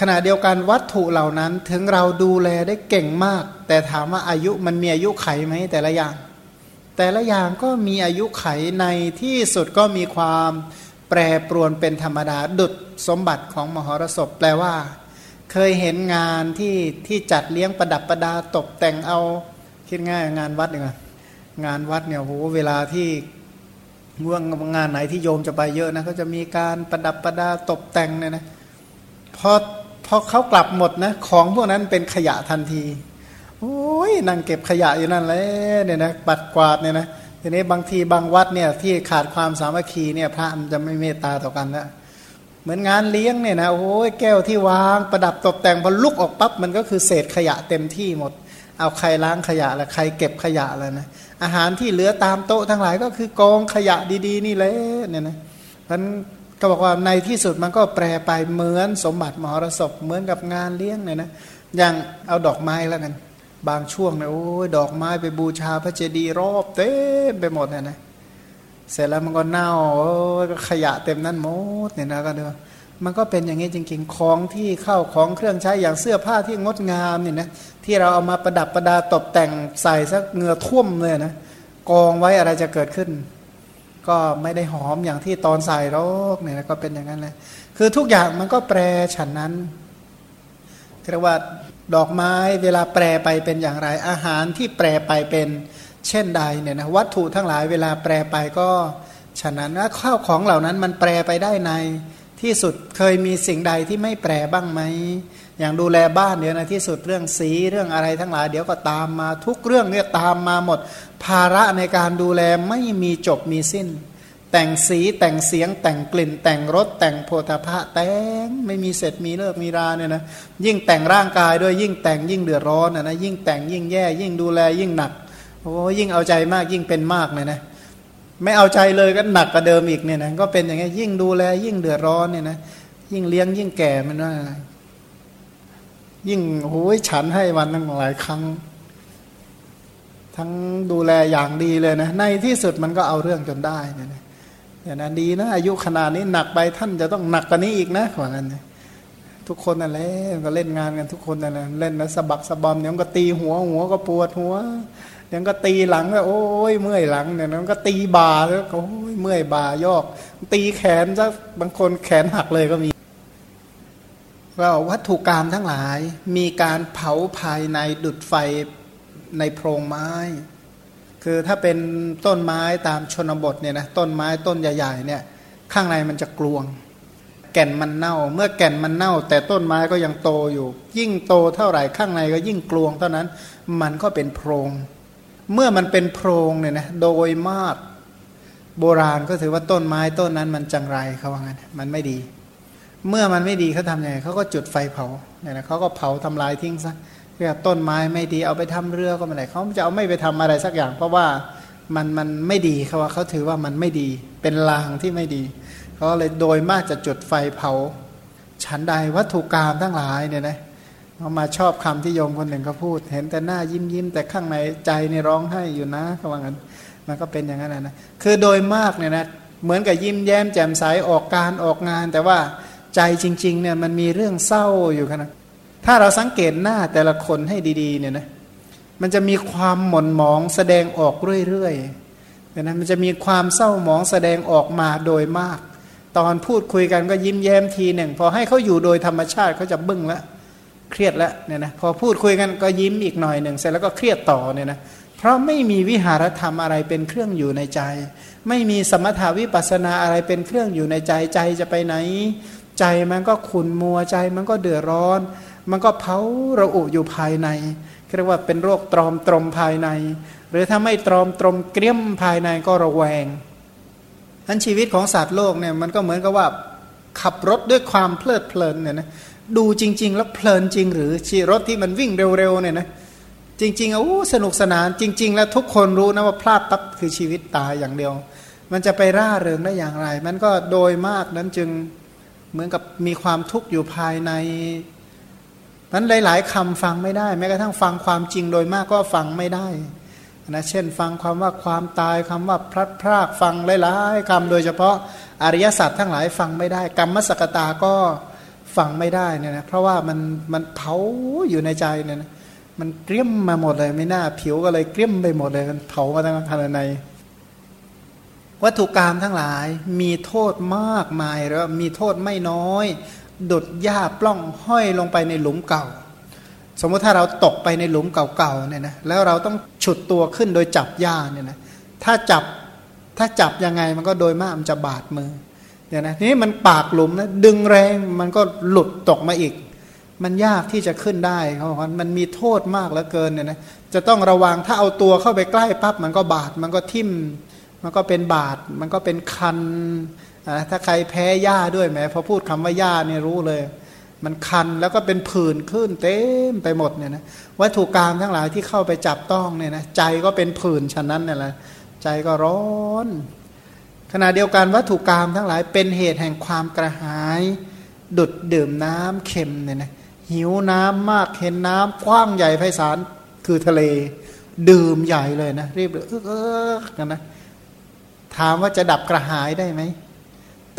ขณะเดียวกันวัตถุเหล่านั้นถึงเราดูแลได้เก่งมาก แต่ถามว่าอายุมันมีอายุไขไหมแต่ละอย่าง แต่ละอย่างก็มีอายุไขในที่สุดก็มีความแปรปรวนเป็นธรรมดาดุดสมบัติของมหรสพแปลว่า เคยเห็นงานที่ที่จัดเลี้ยงประดับประดาตกแต่งเอาคิดง่ายงานวัดเนี่ยงานวัดเนี่ยโหเวลาที่ว่างานไหนที่โยมจะไปเยอะนะก็จะมีการประดับประดาตกแต่งเนี่ยนะพอ พอเขากลับหมดนะของพวกนั้นเป็นขยะทันที โอ้ยนั่งเก็บขยะอยู่นั่นเลยเนี่ยนะปัดกวาดเนี่ยนะทีนี้บางทีบางวัดเนี่ยที่ขาดความสามัคคีเนี่ยพระมันจะไม่เมตตาต่อกันแล้วเหมือนงานเลี้ยงเนี่ยนะโอ้ยแก้วที่วางประดับตกแต่งพอลุกออกปั๊บมันก็คือเศษขยะเต็มที่หมด เอาใครล้างขยะละใครเก็บขยะแล้วนะอาหารที่เหลือตามโต๊ะทั้งหลายก็คือกองขยะดี ๆ นี่เลยเนี่ยนะมัน ก็บอกว่าในที่สุดมันก็แปรไปเหมือนสมบัติมหรสพเหมือนกับงานเลี้ยงเนี่ยนะอย่างเอาดอกไม้แล้วกัน บางช่วงเนี่ยโอ้ยดอกไม้ไปบูชาพระเจดีย์รอบเต็มไปหมดเนี่ยนะเสร็จแล้วมันก็เน่าก็ขยะเต็มนั้นหมดเนี่ยนะก็เด้อมันก็เป็นอย่างนี้จริงๆ ของที่เข้าของเครื่องใช้อย่างเสื้อผ้าที่งดงามเนี่ยนะที่เราเอามาประดับประดาตกแต่งใส่สักเงือท่วมเลยนะกองไว้อะไรจะเกิดขึ้น ก็ไม่ได้หอมอย่างที่ตอนใส่รกเนี่ยนะก็เป็นอย่างนั้นแหละคือทุกอย่างมันก็แปรฉันนั้นเรียกว่าดอกไม้เวลาแปรไปเป็นอย่างไร อาหารที่แปรไปเป็นเช่นใดเนี่ยนะวัตถุทั้งหลายเวลาแปรไปก็ฉะนั้นข้าวของเหล่านั้นมันแปรไปได้ในที่สุดเคยมีสิ่งใดที่ไม่แปรบ้างไหม อย่างดูแลบ้านเดี๋ยวนที่สุดเรื่องสีเรื่องอะไรทั้งหลาย เดี๋ยวก็ตามมาทุกเรื่องเนี่ยตามมาหมด ภาระในการดูแลไม่มีจบมีสิ้น แต่งสีแต่งเสียงแต่งกลิ่น แต่งรสแต่งโพธาภะแต่งไม่มีเสร็จมีเลิกมีราเนี่ยนะยิ่งแต่งร่างกายด้วยยิ่งแต่งยิ่งเดือดร้อนนะนะยิ่งแต่งยิ่งแย่ยิ่งดูแลยิ่งหนักโอ้ยิ่งเอาใจมากยิ่งเป็นมากเลยนะไม่เอาใจเลยก็หนักกว่าเดิมอีกเนี่ยนะก็เป็นอย่างงี้ยิ่งดูแลยิ่งเดือดร้อนเนี่ยนะยิ่งเลี้ยงยิ่งแก่มันว่า ยิ่งโอ้ยฉันให้วันตั้งหลายครั้ง ทั้งดูแลอย่างดีเลยนะ ในที่สุดมันก็เอาเรื่องจนได้เนี่ยนะอย่างนั้นดีนะอายุขนาดนี้หนักไปท่านจะต้องหนักกว่านี้อีกนะขวานั้นทุกคนนั่นแหละก็เล่นงานกันทุกคนนั่นแหละเล่นแล้วสะบักสะบอมเนี่ยมันก็ตีหัวหัวก็ปวดหัวยังก็ตีหลังก็โอ้ยเมื่อยหลังเนี่ยมันก็ตีบ่าแล้วโอ้ยเมื่อยบ่ายอก ตีแขนซะบางคนแขนหักเลยก็มี ว่าวัตถุกรรมทั้งหลายมีการเผาภายในดุดไฟในโพรงไม้ คือถ้าเป็นต้นไม้ตามชนบทเนี่ยนะต้นไม้ต้นใหญ่ๆเนี่ยข้างในมันจะกลวง แก่นมันเน่า เมื่อแก่นมันเน่า แต่ต้นไม้ก็ยังโตอยู่ ยิ่งโตเท่าไหร่ข้างในก็ยิ่งกลวงเท่านั้นมันก็เป็นโพรง เมื่อมันเป็นโพรงเนี่ยนะโดยมากโบราณก็ถือว่าต้นไม้ต้นนั้นมันจังไรเขาว่างั้นมันไม่ดี เมื่อมันไม่ดีเขาทำยังไงเขาก็จุดไฟเผาเนี่ยนะเขาก็เผาทำลายทิ้งซะเรียกต้นไม้ไม่ดีเอาไปทำเรือก็ไม่ได้เขาจะเอาไม่ไปทำอะไรสักอย่าง เพราะว่ามันมันไม่ดีเขาว่าเขาถือว่ามันไม่ดีเป็นลางที่ไม่ดีเขาเลยโดยมากจะจุดไฟเผา ฉันใดวัตถุกรรมทั้งหลายเนี่ยนะเขามาชอบคำที่โยมคนหนึ่งเขาพูด เห็นแต่หน้ายิ้มยิ้มแต่ข้างในใจในร้องไห้อยู่นะเขาว่างั้นมันก็เป็นอย่างนั้นนะคือโดยมากเนี่ยนะเหมือนกับยิ้มแย้มแจ่มใสออกการออกงาน แต่ว่า ใจจริงๆเนี่ยมันมีเรื่องเศร้าอยู่ขนาดถ้าเราสังเกตหน้าแต่ละคนให้ดีๆเนี่ยนะมันจะมีความหม่นหมองแสดงออกเรื่อยๆเนี่ยนะมันจะมีความเศร้าหมองแสดงออกมาโดยมาก ตอนพูดคุยกันก็ยิ้มแย้มทีหนึ่ง พอให้เขาอยู่โดยธรรมชาติเขาจะบึ้งละเครียดล้วเนี่ยนะพอพูดคุยกันก็ยิ้มอีกหน่อยหนึ่งเสร็จแล้วก็เครียดต่อเนี่ยนะเพราะไม่มีวิหารธรรมอะไรเป็นเครื่องอยู่ในใจ ไม่มีสมถาวิปัสนาอะไรเป็นเครื่องอยู่ในใจใจจะไปไหน ใจมันก็ขุนมัวใจมันก็เดือดร้อน มันก็เผาระอุอยู่ภายในเรียกว่าเป็นโรคตรอมตรมภายใน หรือถ้าไม่ตรอมตรมเกลี้ยมภายในก็ระแวงทั้นชีวิตของสัตว์โลกเนี่ยมันก็เหมือนกับว่าขับรถด้วยความเพลิดเพลินเนี่ยนะดูจริง ๆ แล้วเพลินจริง หรือชีรถที่มันวิ่งเร็วๆเนี่ยนะจริงๆโอ้สนุกสนานจริง ๆ แล้วทุกคนรู้นะว่าพลาดตับคือชีวิตตายอย่างเดียว มันจะไปร่าเริงได้อย่างไร มันก็โดยมากนั้นจึง เหมือนกับมีความทุกข์อยู่ภายในนั้นหลาย ๆคำฟังไม่ได้ แม้กระทั่งฟังความจริงโดยมากก็ฟังไม่ได้นะเช่น ฟังความว่าความตายคำว่าพลัดพรากฟังหลายๆคำโดยเฉพาะอริยสัจทั้งหลายฟังไม่ได้ กรรมสกตาก็ฟังไม่ได้เนี่ยนะเพราะว่ามันมันเผาอยู่ในใจเนี่ยนะมันเกลี้ยมมาหมดเลยไม่น่าผิวก็เลยเกลี้ยมไปหมดเลยมันเผามาทั้งภายใน วัตถุกรรมทั้งหลายมีโทษมากมายแล้วมีโทษไม่น้อยดุดหญ้าปล้องห้อยลงไปในหลุมเก่า สมมติถ้าเราตกไปในหลุมเก่าๆเนี่ยนะแล้วเราต้องฉุดตัวขึ้นโดยจับหญ้าเนี่ยนะถ้าจับถ้าจับยังไงมันก็โดยมากมันจะบาดมือเนี่ยนะทีนี้มันปากหลุมนะดึงแรงมันก็หลุดตกมาอีก มันยากที่จะขึ้นได้เขาบอกว่ามันมีโทษมากเหลือเกินเนี่ยนะจะต้องระวังถ้าเอาตัวเข้าไปใกล้ปั๊บมันก็บาดมันก็ทิ่ม มันก็เป็นบาดมันก็เป็นคันถ้าใครแพ้หญ้าด้วยแหมพอพูดคำว่าหญ้าเนี่ยรู้เลย มันคันแล้วก็เป็นผื่นขึ้นเต็มไปหมดเนี่ยนะวัตถุกรรมทั้งหลายที่เข้าไปจับต้องเนี่ยนะใจก็เป็นผื่นฉะนั้นเนี่ยแหละใจก็ร้อนขณะเดียวกันวัตถุกรรมทั้งหลายเป็นเหตุแห่งความกระหาย ดุดดื่มน้ำเค็มเนี่ยนะหิวน้ำมากเห็นน้ำกว้างใหญ่ไพศาลคือทะเล ดื่มใหญ่เลยนะรีบเออเออกันนะ ถามว่าจะดับกระหายได้ไหม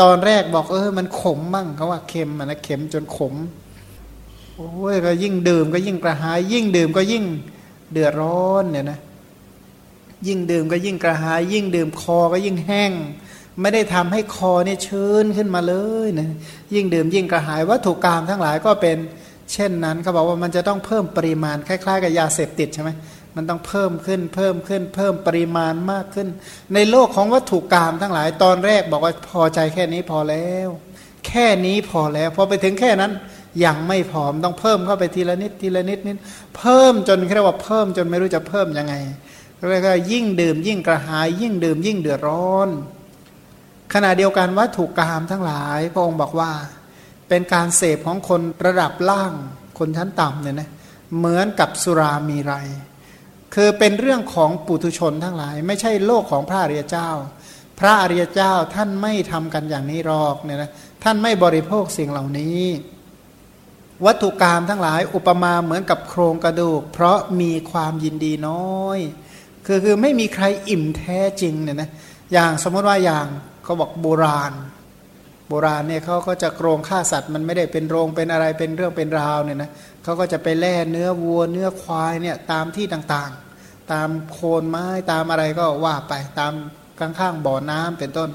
ตอนแรกบอกเออมันขมบ้างเขาว่าเค็มมันนะเค็มจนขม โอ้ยก็ยิ่งดื่มก็ยิ่งกระหาย ยิ่งดื่มก็ยิ่งเดือดร้อนเนี่ยนะ ยิ่งดื่มก็ยิ่งกระหาย ยิ่งดื่มคอก็ยิ่งแห้ง ไม่ได้ทำให้คอเนี่ยชื้นขึ้นมาเลยนะยิ่งดื่มยิ่งกระหายวัตถุกรรมทั้งหลายก็เป็น เช่นนั้นเขาบอกว่ามันจะต้องเพิ่มปริมาณคล้ายๆ กับยาเสพติดใช่ไหม มันต้องเพิ่มขึ้นเพิ่มขึ้น เพิ่มปริมาณมากขึ้น ในโลกของวัตถุกรรมทั้งหลายตอนแรกบอกว่าพอใจแค่นี้พอแล้ว แค่นี้พอแล้วพอไปถึงแค่นั้นยังไม่พอมต้องเพิ่มเข้าไปทีละนิดทีละนิดนิดเพิ่มจนเรียกว่าเพิ่มจนไม่รู้จะเพิ่มยังไงเรียกว่ายิ่งดื่ม ยิ่งกระหาย ยิ่งดื่ม ยิ่งเดือดร้อน ขณะเดียวกันวัตถุกรรมทั้งหลาย พระองค์บอกว่า เป็นการเสพของคนระดับล่างคนชั้นต่ำเนี่ยนะเหมือนกับสุรามีไร คือเป็นเรื่องของปุถุชนทั้งหลาย ไม่ใช่โลกของพระอริยเจ้า พระอริยเจ้าท่านไม่ทำกันอย่างนี้หรอกเนี่ยนะท่านไม่บริโภคสิ่งเหล่านี้ วัตถุกรรมทั้งหลาย อุปมาเหมือนกับโครงกระดูก เพราะมีความยินดีน้อย คือคือไม่มีใครอิ่มแท้จริงเนี่ยนะอย่างสมมติว่าอย่างเขาบอกโบราณ โบราณเนี่ยเขาก็จะโกรงฆ่าสัตว์มันไม่ได้เป็นโรงเป็นอะไรเป็นเรื่องเป็นราวเนี่ยนะเขาก็จะไปแล่เนื้อวัวเนื้อควายเนี่ยตามที่ต่าง ตามโคนไม้ตามอะไรก็ว่าไปตามข้างๆบ่อน้ำเป็นต้น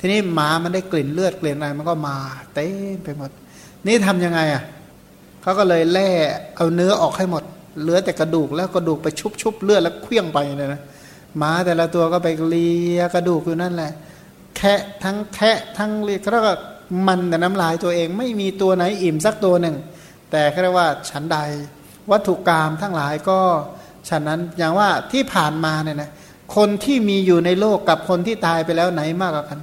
ทีนี้หมามันได้กลิ่นเลือดกลิ่นอะไรมันก็มาเต้มไปหมด นี่ทํำยังไงอะเขาก็เลยแล่เอาเนื้อออกให้หมด เหลือแต่กระดูกแล้วกระดูกไปชุบชุบเลือดแล้วเคลี้ยงไปเลยนะหมาแต่ละตัวก็ไปเลียกระดูกอยู่นั่นแหละ แคะทั้งแคะทั้งเลียแล้วก็มันแต่น้ำลายตัวเองไม่มีตัวไหนอิ่มสักตัวหนึ่ง แต่แค่ว่าฉันใดวัตถุกรรมทั้งหลายก็ ฉะนั้นอย่างว่าที่ผ่านมาเนี่ยนะคนที่มีอยู่ในโลกกับคนที่ตายไปแล้วไหนมากกว่ากัน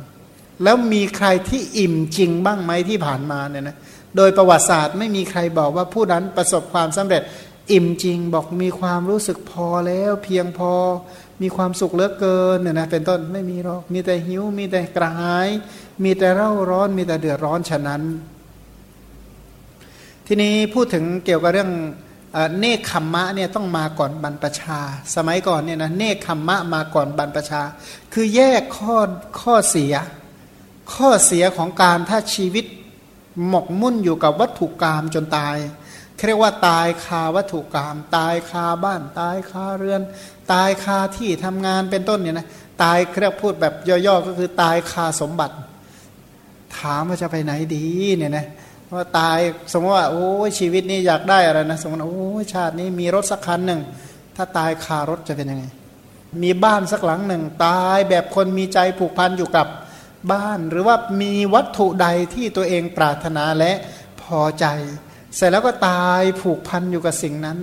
แล้วมีใครที่อิ่มจริงบ้างไหมที่ผ่านมาเนี่ยนะโดยประวัติศาสตร์ไม่มีใครบอกว่าผู้นั้นประสบความสำเร็จ อิ่มจริงบอกมีความรู้สึกพอแล้วเพียงพอมีความสุขเหลือเกินเนี่ยนะเป็นต้นไม่มีหรอกมีแต่หิว มีแต่กระหาย มีแต่เร่าร้อน มีแต่เดือดร้อนฉะนั้น ทีนี้พูดถึงเกี่ยวกับเรื่อง เนคขมมะเนี่ยต้องมาก่อนบรรพชา สมัยก่อนเนี่ยนะเนคขมมะมาก่อนบรรพชา คือแยกข้อข้อเสีย ข้อเสียของการถ้าชีวิตหมกมุ่นอยู่กับวัตถุกรรมจนตายเรียกว่าตายคาวัตถุกรรมตายคาบ้าน ตายคาเรือน ตายคาที่ทำงานเป็นต้นเนี่ยนะตายเรียกพูดแบบย่อๆก็คือตายคาสมบัติ ถามว่าจะไปไหนดีเนี่ยนะ ว่าตายสมมติว่าโอ้ชีวิตนี้อยากได้อะไรนะสมมติโอ้ชาตินี้มีรถสักคันหนึ่ง ถ้าตายคารถจะเป็นยังไง มีบ้านสักหลังหนึ่ง ตายแบบคนมีใจผูกพันอยู่กับบ้าน หรือว่ามีวัตถุใดที่ตัวเองปรารถนาและพอใจ เสร็จแล้วก็ตายผูกพันอยู่กับสิ่งนั้น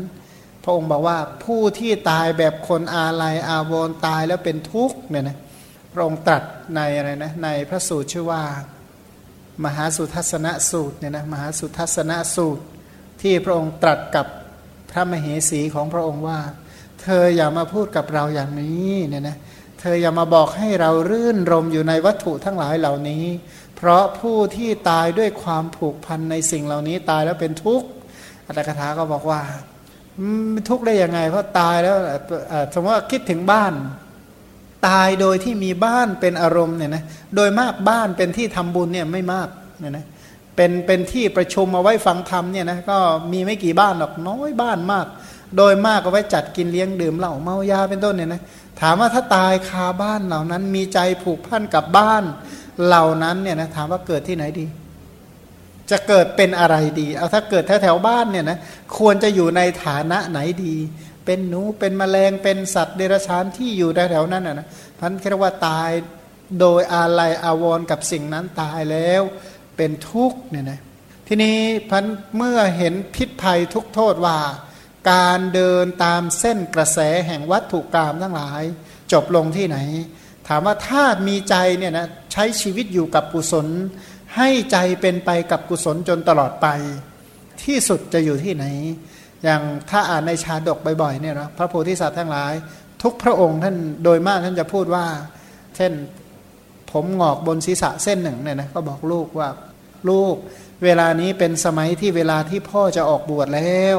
พระองค์บอกว่าผู้ที่ตายแบบคนอาลัยอาวรตายแล้วเป็นทุกข์เนี่ยนะพระองค์ตรัสในอะไรนะในพระสูตรชื่อว่า มหาสุทัศนสูตรเนี่ยนะมหาสุทัศนสูตรที่พระองค์ตรัสกับพระมเหสีของพระองค์ว่า เธออย่ามาพูดกับเราอย่างนี้เนี่ยนะเธออย่ามาบอกให้เรารื่นรมอยู่ในวัตถุทั้งหลายเหล่านี้ เพราะผู้ที่ตายด้วยความผูกพันในสิ่งเหล่านี้ตายแล้วเป็นทุกข์อัตถกถาก็บอกว่าทุกข์ได้ยังไงเพราะตายแล้วสมมติว่าคิดถึงบ้าน ตายโดยที่มีบ้านเป็นอารมณ์เนี่ยนะโดยมากบ้านเป็นที่ทำบุญเนี่ยไม่มากเนี่ยนะเป็นเป็นที่ประชุมมาไว้ฟังธรรมเนี่ยนะก็มีไม่กี่บ้านหรอกน้อยบ้านมาก โดยมากก็ไว้จัดกินเลี้ยงดื่มเหล้าเมายาเป็นต้นเนี่ยนะถามว่าถ้าตายคาบ้านเหล่านั้น มีใจผูกพันกับบ้านเหล่านั้นเนี่ยนะถามว่าเกิดที่ไหนดี จะเกิดเป็นอะไรดี เอาถ้าเกิดแถวแถวบ้านเนี่ยนะควรจะอยู่ในฐานะไหนดี เป็นหนูเป็นแมลงเป็นสัตว์เดรัจฉานที่อยู่แถวๆนั้นนะนะพันเรียกว่าตายโดยอาลัยอาวรกับสิ่งนั้นตายแล้วเป็นทุกข์เนี่ยนะทีนี้พันเมื่อเห็นพิษภัยทุกโทษว่า การเดินตามเส้นกระแสแห่งวัตถุกรรมทั้งหลาย จบลงที่ไหน ถามว่าถ้ามีใจเนี่ยนะใช้ชีวิตอยู่กับกุศล ให้ใจเป็นไปกับกุศลจนตลอดไป ที่สุดจะอยู่ที่ไหน อย่างถ้าอ่านในชาดกบ่อยๆเนี่ยนะพระโพธิสัตว์ทั้งหลาย ทุกพระองค์ท่านโดยมากท่านจะพูดว่า เช่นผมงอกบนศีรษะเส้นหนึ่งเนี่ยนะก็บอกลูกว่าลูก เวลานี้เป็นสมัยที่เวลาที่พ่อจะออกบวชแล้ว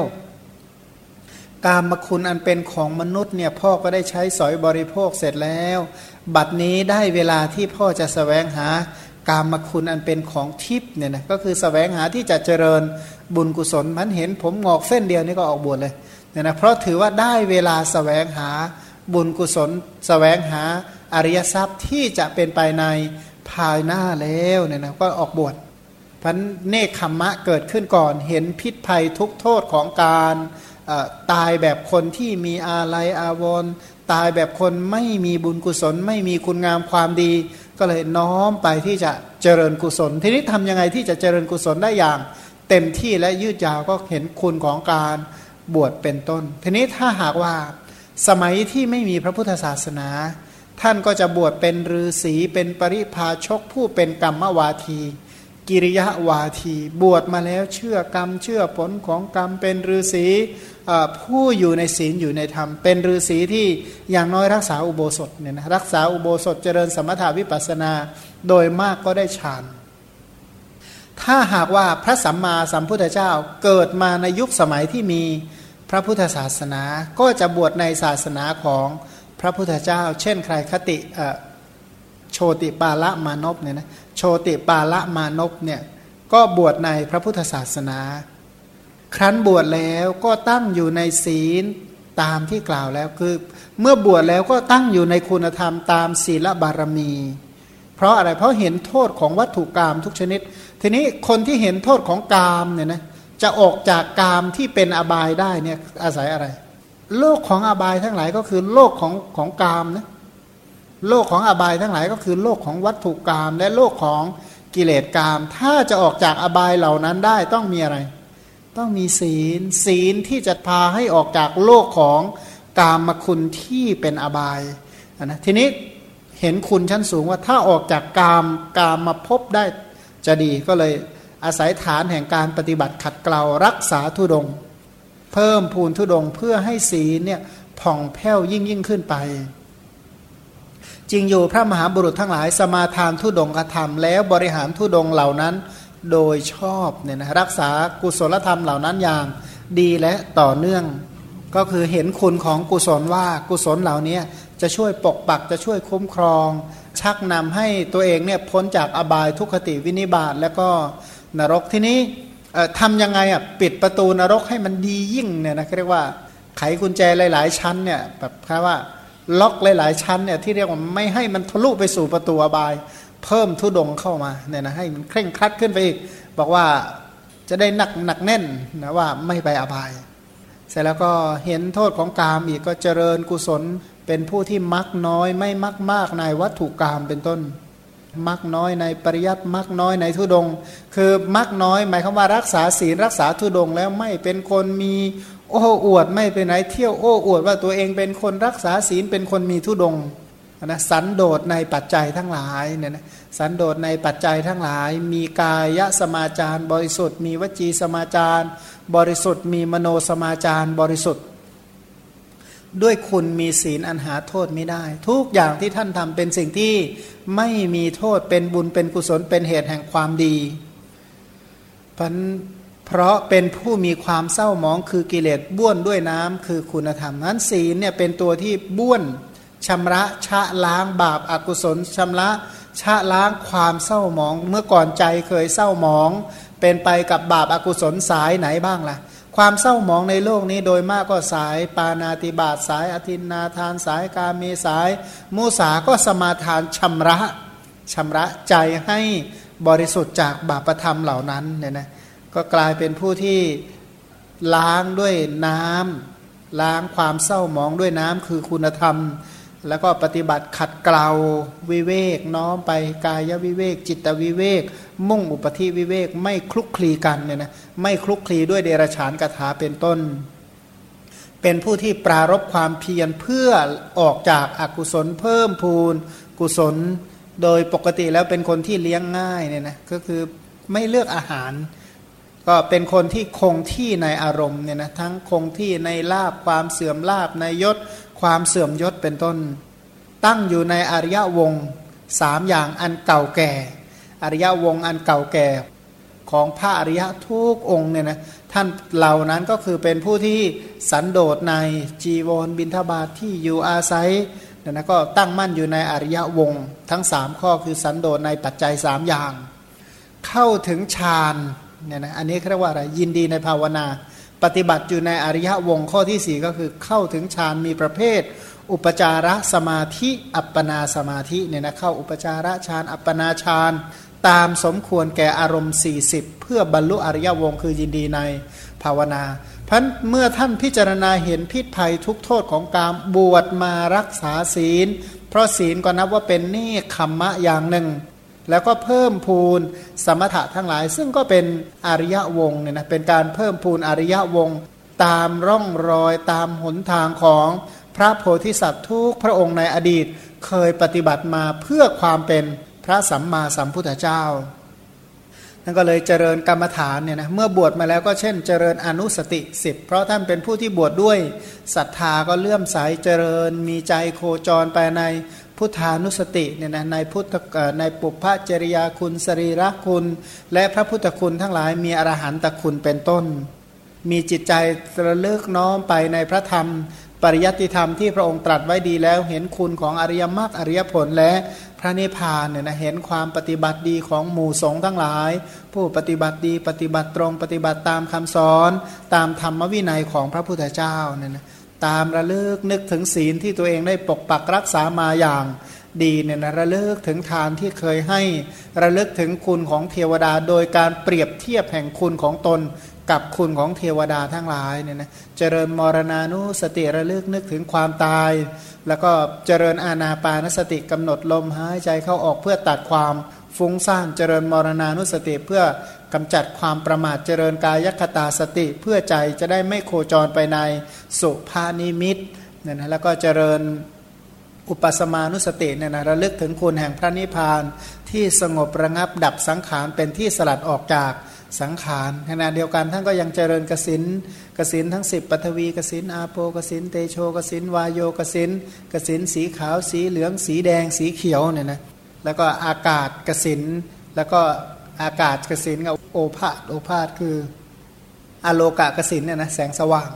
กามมคุณอันเป็นของมนุษย์เนี่ยพ่อก็ได้ใช้สอยบริโภคเสร็จแล้ว บัดนี้ได้เวลาที่พ่อจะสแสวงหา กามมคุณอันเป็นของทิพย์เนี่ยนะก็คือสแสวงหาที่จะเจริญบุญกุศลมันเห็นผมงอกเส้นเดียวนี่ก็ออกบวชเลยเนี่ยนะเพราะถือว่าได้เวลาสแสวงหาบุญกุศลสแสวงหาอริยทรัพย์ที่จะเป็นไปในภายหน้าแล้วเนี่ยนะก็ออกบวชพันเนคขมมะเกิดขึ้นก่อน เห็นพิษภัยทุกโทษของการตายแบบคนที่มีอาลัยอาวรณ์ตายแบบคนไม่มีบุญกุศล ไม่มีคุณงามความดี ก็เลยน้อมไปที่จะเจริญกุศล ทีนี้ทำยังไงที่จะเจริญกุศลได้อย่าง เต็มที่และยืดยาวก็เห็นคุณของการบวชเป็นต้น ทีนี้ถ้าหากว่าสมัยที่ไม่มีพระพุทธศาสนา ท่านก็จะบวชเป็นฤาษีเป็นปริพาชกผู้เป็นกรรมวาที กิริยะวาที บวชมาแล้วเชื่อกรรมเชื่อผลของกรรมเป็นฤาษี ผู้อยู่ในศีลอยู่ในธรรม เป็นฤาษีที่อย่างน้อยรักษาอุโบสถเนี่ยนะรักษาอุโบสถเจริญสมถาวิปัสนา โดยมากก็ได้ฌานถ้าหากว่าพระสัมมาสัมพุทธเจ้าเกิดมาในยุคสมัยที่มีพระพุทธศาสนา ก็จะบวชในศาสนาของพระพุทธเจ้า เช่นใครคติโชติปาละมานพเนี่ยนะโชติปาละมานพเนี่ยก็บวชในพระพุทธศาสนา ครั้นบวชแล้วก็ตั้งอยู่ในศีลตามที่กล่าวแล้วคือ เมื่อบวชแล้วก็ตั้งอยู่ในคุณธรรมตามศีลบารมี เพราะอะไรเพราะเห็นโทษของวัตถุกรรมทุกชนิด ทีนี้คนที่เห็นโทษของกามเนี่ยนะจะออกจากกามที่เป็นอบายได้เนี่ยอาศัยอะไร โลกของอบายทั้งหลายก็คือโลกของของกามนะโลกของอบายทั้งหลายก็คือโลกของวัตถุกรรมและโลกของกิเลสกรรมถ้าจะออกจากอบายเหล่านั้นได้ต้องมีอะไร ต้องมีศีล ศีลที่จะพาให้ออกจากโลกของกามมคุณที่เป็นอบายนะทีนี้เห็นคุณชั้นสูงว่าถ้าออกจากกามกามมาพบได้จะดีก็เลยอาศัยฐานแห่งการปฏิบัติขัดเกลารักษาทุดง เพิ่มพูนทุดงเพื่อให้สีลเนี่ยผ่องแผ้วยิ่งยิ่งขึ้นไป จริงอยู่พระมหาบุรุษทั้งหลายสมาทานทุดงกระทำแล้วบริหารทุดงเหล่านั้น โดยชอบเนี่ยนะรักษากุศลธรรมเหล่านั้นอย่างดีและต่อเนื่อง ก็คือเห็นคุณของกุศลว่ากุศลเหล่านี้จะช่วยปกปักจะช่วยคุ้มครอง ชักนำให้ตัวเองเนี่ยพ้นจากอบายทุกขติวินิบาตแล้วก็นรกที่นี้ทำยังไงอะปิดประตูนรกให้มันดียิ่งเนี่ยนะเรียกว่าไขกุญแจหลาย ๆ ชั้นเนี่ยแบบคว่าล็อกหลาย ๆ ชั้นเนี่ยที่เรียกว่าไม่ให้มันทะลุไปสู่ประตูอบาย เพิ่มทุดงเข้ามาเนี่ยนะให้มันเคร่งครัดขึ้นไปอีก บอกว่าจะได้หนักหนักแน่นนะว่าไม่ไปอบาย เสร็จแล้วก็เห็นโทษของกามอีกก็เจริญกุศลเป็นผู้ที่มักน้อยไม่มักมากในวัตถุกรรมเป็นต้น มักน้อยในปริยัติมักน้อยในทุดง คือมักน้อยหมายความว่ารักษาศีลรักษาทุดงแล้วไม่เป็นคนมีโอ้อวดไม่เป็นไหนเที่ยวโอ้อวดว่าตัวเองเป็นคนรักษาศีลเป็นคนมีทุดง นะสันโดษในปัจจัยทั้งหลายเนี่ยนะสันโดษในปัจจัยทั้งหลาย มีกายสมาจารบริสุทธิ์ มีวจีสมาจารบริสุทธิ์ มีมโนสมาจารบริสุทธิ์ ด้วยคุณมีศีลอันหาโทษไม่ได้ ทุกอย่างที่ท่านทำเป็นสิ่งที่ไม่มีโทษเป็นบุญเป็นกุศลเป็นเหตุแห่งความดีเพราะเป็นผู้มีความเศร้าหมองคือกิเลสบ้วนด้วยน้ำคือคุณธรรมนั้นศีลเนี่ยเป็นตัวที่บ้วน ชำระชะล้างบาปอากุศลชำระชะล้างความเศร้าหมอง เมื่อก่อนใจเคยเศร้าหมอง เป็นไปกับบาปอากุศลสายไหนบ้างล่ะ ความเศร้าหมองในโลกนี้โดยมากก็สาย ปานาติบาตสายอธินนาทานสายกาเมสายมุสาก็สมาทานชำระชำระใจให้บริสุทธิ์จากบาปธรรมเหล่านั้นเนี่ยนะก็กลายเป็นผู้ที่ล้างด้วยน้ำล้างความเศร้าหมองด้วยน้ำคือคุณธรรม แล้วก็ปฏิบัติขัดเกลาวิเวก น้อมไปกายวิเวก จิตวิเวก มุ่งอุปธิวิเวก ไม่คลุกคลีกันเนี่ยนะไม่คลุกคลีด้วยเดรฉานกถาเป็นต้น เป็นผู้ที่ปรารบความเพียรเพื่อออกจากอากุศลเพิ่มพูน กุศล โดยปกติแล้วเป็นคนที่เลี้ยงง่ายเนี่ยนะก็คือไม่เลือกอาหาร ก็เป็นคนที่คงที่ในอารมณ์เนี่ยนะทั้งคงที่ในลาบความเสื่อมลาบในยศ ความเสื่อมยศเป็นต้น ตั้งอยู่ในอริยวงสามอย่างอันเก่าแก่ อริยวงอันเก่าแก่ของพระอริยะทุกองค์เนี่ยนะท่านเหล่านั้นก็คือเป็นผู้ที่สันโดษในจีวรบินทบาทที่อยู่อาศัยเนี่ยนะก็ตั้งมั่นอยู่ในอริยวงทั้งสามข้อคือสันโดษในปัจจัยสามอย่าง เข้าถึงฌานเนี่ยนะอันนี้เรียกว่าอะไรยินดีในภาวนา ปฏิบัติอยู่ในอริยวงข้อที่สี่ก็คือเข้าถึงฌานมีประเภท อุปจารสมาธิอัปปนาสมาธิเนี่ยนะเข้าอุปจารฌานอัปปนาฌานตามสมควรแก่อารมณ์ 40 เพื่อบรรลุอริยวงคือยินดีในภาวนาพันเมื่อท่านพิจารณาเห็นพิษภัยทุกโทษของการบวชมารักษาศีล เพราะศีลก็นับว่าเป็นนี่ขมมะอย่างหนึ่ง แล้วก็เพิ่มพูนสมถะทั้งหลาย ซึ่งก็เป็นอริยวงเนี่ยนะเป็นการเพิ่มพูนอริยวงตามร่องรอยตามหนทางของพระโพธิสัตว์ทุกพระองค์ในอดีตเคยปฏิบัติมาเพื่อความเป็นพระสัมมาสัมพุทธเจ้านั่นก็เลยเจริญกรรมฐานเนี่ยนะเมื่อบวชมาแล้วก็เช่น เจริญอนุสติสิบเพราะท่านเป็นผู้ที่บวชดด้วยศรัทธาก็เลื่อมใสเจริญมีใจโคจรไปใน พุทธานุสติเนี่ยนะในพุทธในปุพพจริยาคุณสรีระคุณ และพระพุทธคุณทั้งหลายมีอรหันตคุณเป็นต้น มีจิตใจระลึกน้อมไปในพระธรรม ปริยัติธรรมที่พระองค์ตรัสไว้ดีแล้วเห็นคุณของอริยมรรคอริยผลและพระนิพพานเนี่ยนะเห็นความปฏิบัติดีของหมู่สงฆ์ทั้งหลาย ผู้ปฏิบัติดีปฏิบัติตรงปฏิบัติตามคำสอน ตามธรรมวินัยของพระพุทธเจ้าเนี่ยนะ ตามระลึกนึกถึงศีลที่ตัวเองได้ปกปักรักษามาอย่างดีเนี่ยนะระลึกถึงทานที่เคยให้ระลึกถึงคุณของเทวดา โดยการเปรียบเทียบแห่งคุณของตน กับคุณของเทวดาทั้งหลายเนี่ยนะเจริญมรณานุสติระลึกนึกถึงความตาย แล้วก็เจริญอาณาปานสติกำหนดลมหายใจเข้าออกเพื่อตัดความ ฟุ้งซ่านเจริญมรณานุสติเพื่อกำจัดความประมาทเจริญกายคตาสติเพื่อใจจะได้ไม่โคจรไปในสุภานิมิตเนี่ยนะแล้วก็เจริญอุปสมานุสติเนี่ยนะระลึกถึงคุณแห่งพระนิพพานที่สงบระงับดับสังขารเป็นที่สลัดออกจากสังขารขณะเดียวกันท่านก็ยังเจริญกสินกสินทั้ง 10ปฐวีกสินอาโปกสินเตโชกสินวายโยกสินกสินสีขาวสีเหลืองสีแดงสีเขียวเนี่ยนะ แล้วก็อากาศกสินแล้วก็อากาศกสินกับโอภาษโอภาษคืออโลกะกสินเนี่ยนะแสงสว่าง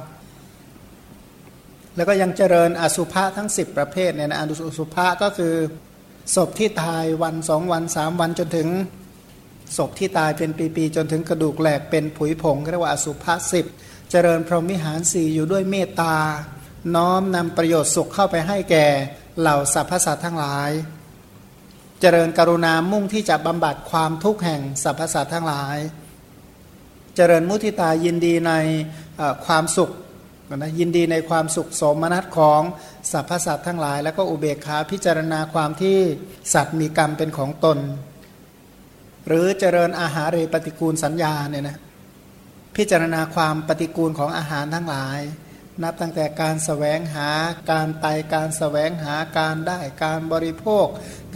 แล้วก็ยังเจริญอสุภะทั้ง 10 ประเภทเนี่ยนะอสุภะก็คือศพที่ตายวันสองวันสามวันจนถึงศพที่ตายเป็นปีๆจนถึงกระดูกแหลกเป็นผุยผงเรียกว่าอสุภะสิบเจริญพรหมิหารสี่อยู่ด้วยเมตตา น้อมนำประโยชน์สุขเข้าไปให้แก่เหล่าสรรพสัตว์ทั้งหลาย เจริญกรุณามุ่งที่จะบำบัดความทุกข์แห่งสรรพสัตว์ทั้งหลาย เจริญมุทิตายินดีในความสุขนะยินดีในความสุขสมนัตของสรรพสัตว์ทั้งหลาย แล้วก็อุเบกขาพิจารณาความที่สัตว์มีกรรมเป็นของตน หรือเจริญอาหารเรปฏิกูลสัญญาเนี่ยนะพิจารณาความปฏิกูลของอาหารทั้งหลาย นับตั้งแต่การสแสวงหาการไปการสแสวงหาการได้การบริโภค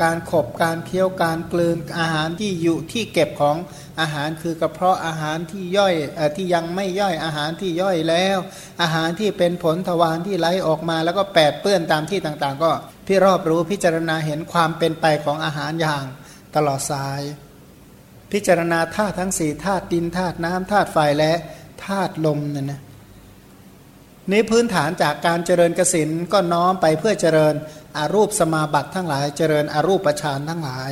การขบการเคี้ยวการกลืนอาหารที่อยู่ที่เก็บของอาหารคือกระเพาะอาหารที่ย่อยอที่ยังไม่ย่อยอาหารที่ย่อยแล้ว อาหารที่เป็นผลทวารที่ไหลออกมา แล้วก็แปดเปื้อนตามที่ต่างๆ ก็พี่รอบรู้พิจารณาเห็นความเป็นไปของอาหารอย่างตลอดสาย พิจารณาธาตุทั้งสี่ธาตุดินธาตุน้ำธาตุไฟและธาตุลมเนี่ยนะ นี้พื้นฐานจากการเจริญกสินก็น้อมไปเพื่อเจริญอารูปสมาบัติทั้งหลาย เจริญอารูปฌานทั้งหลาย